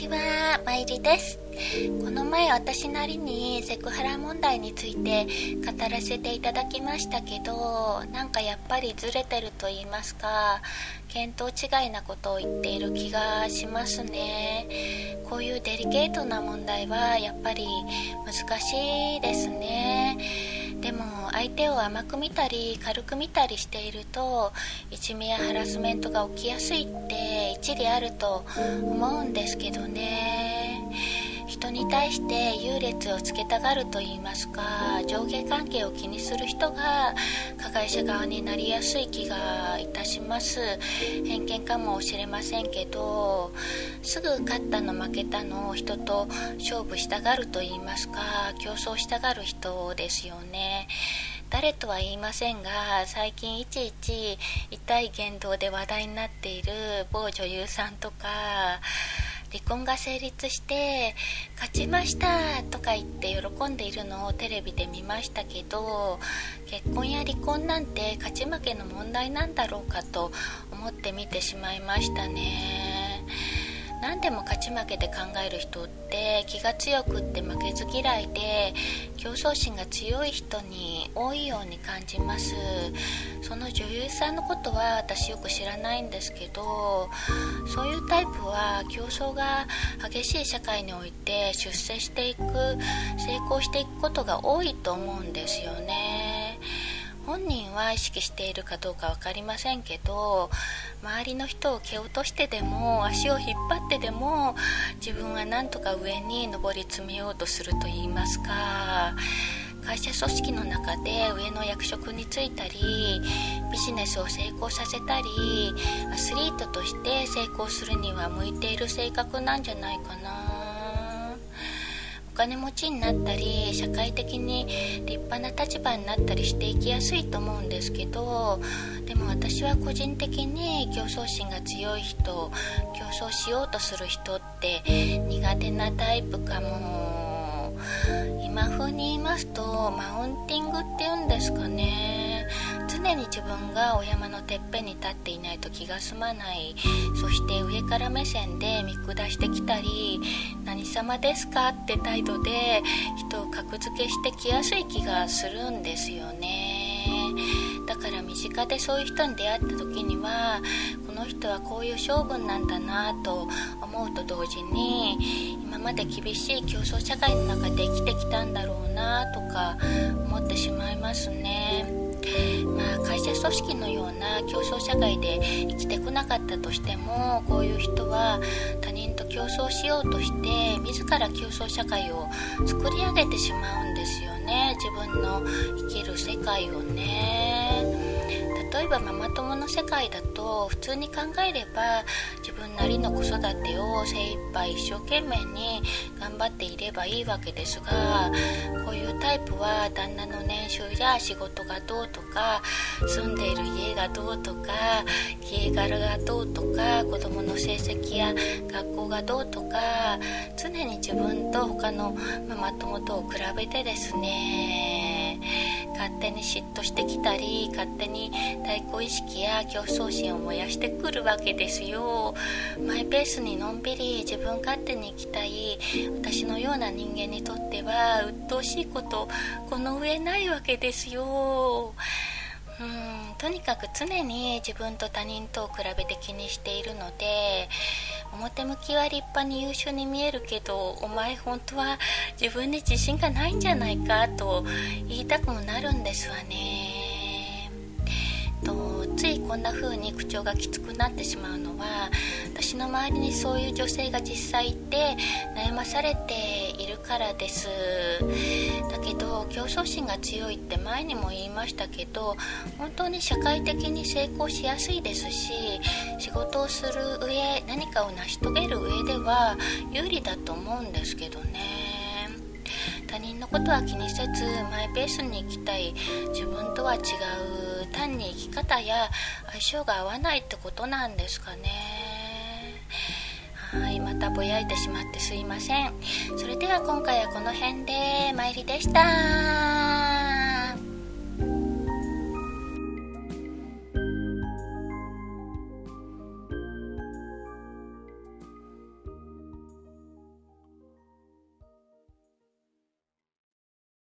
ちは、まいりです。この前私なりにセクハラ問題について語らせていただきましたけど、なんかやっぱりずれてると言いますか、見当違いなことを言っている気がしますね。こういうデリケートな問題はやっぱり難しいですね。でも相手を甘く見たり軽く見たりしているといじめやハラスメントが起きやすいって一理あると思うんですけどね。人に対して優劣をつけたがると言いますか上下関係を気にする人が加害者側になりやすい気がいたします。偏見かもしれませんけどすぐ勝ったの負けたの人と勝負したがると言いますか競争したがる人ですよね。誰とは言いませんが最近いちいち痛い言動で話題になっている某女優さんとか離婚が成立して勝ちましたとか言って喜んでいるのをテレビで見ましたけど結婚や離婚なんて勝ち負けの問題なんだろうかと思って見てしまいましたね。何でも勝ち負けで考える人って気が強くって負けず嫌いで競争心が強い人に多いように感じます。その女優さんのことは私よく知らないんですけどそういうタイプは競争が激しい社会において出世していく成功していくことが多いと思うんですよね。本人は意識しているかどうか分かりませんけど周りの人を蹴落としてでも足を引っ張ってでも自分はなんとか上に上り詰めようとすると言いますか。会社組織の中で上の役職に就いたりビジネスを成功させたりアスリートとして成功するには向いている性格なんじゃないかな。お金持ちになったり社会的に立派な立場になったりしていきやすいと思うんですけどでも私は個人的に競争心が強い人競争しようとする人って苦手なタイプかも。今風に言いますとマウンティングっていうんですかね。常に自分がお山のてっぺんに立っていないと気が済まない。そして上から目線で見下してきたり何様ですか？って態度で人を格付けしてきやすい気がするんですよね。だから身近でそういう人に出会った時にはこの人はこういう性分なんだなと思うと同時に今まで厳しい競争社会の中で生きてきたんだろうなとか思ってしまいますね。まあ、会社組織のような競争社会で生きてこなかったとしてもこういう人は他人と競争しようとして自ら競争社会を作り上げてしまうんですよね。自分の生きる世界をね。例えばママ友の世界だと普通に考えれば自分なりの子育てを精一杯一生懸命に頑張っていればいいわけですがこういうタイプは旦那の年収や仕事がどうとか住んでいる家がどうとか家柄がどうとか子供の成績や学校がどうとか常に自分と他のママ友とを比べてですね。手に嫉妬してきたり勝手に対抗意識や競争心を燃やしてくるわけですよ。マイペースにのんびり自分勝手に生きたい私のような人間にとっては鬱陶しいことこの上ないわけですよ。うんとにかく常に自分と他人とを比べて気にしているので表向きは立派に優秀に見えるけどお前本当は自分に自信がないんじゃないかと言いたくもなるんですわね。とついこんな風に口調がきつくなってしまうのは私の周りにそういう女性が実際いて悩まされてからです。だけど競争心が強いって前にも言いましたけど本当に社会的に成功しやすいですし仕事をする上何かを成し遂げる上では有利だと思うんですけどね。他人のことは気にせずマイペースに生きたい自分とは違う単に生き方や相性が合わないってことなんですかね。はいまたぼやいてしまってすいません。それでは今回はこの辺で参りでした。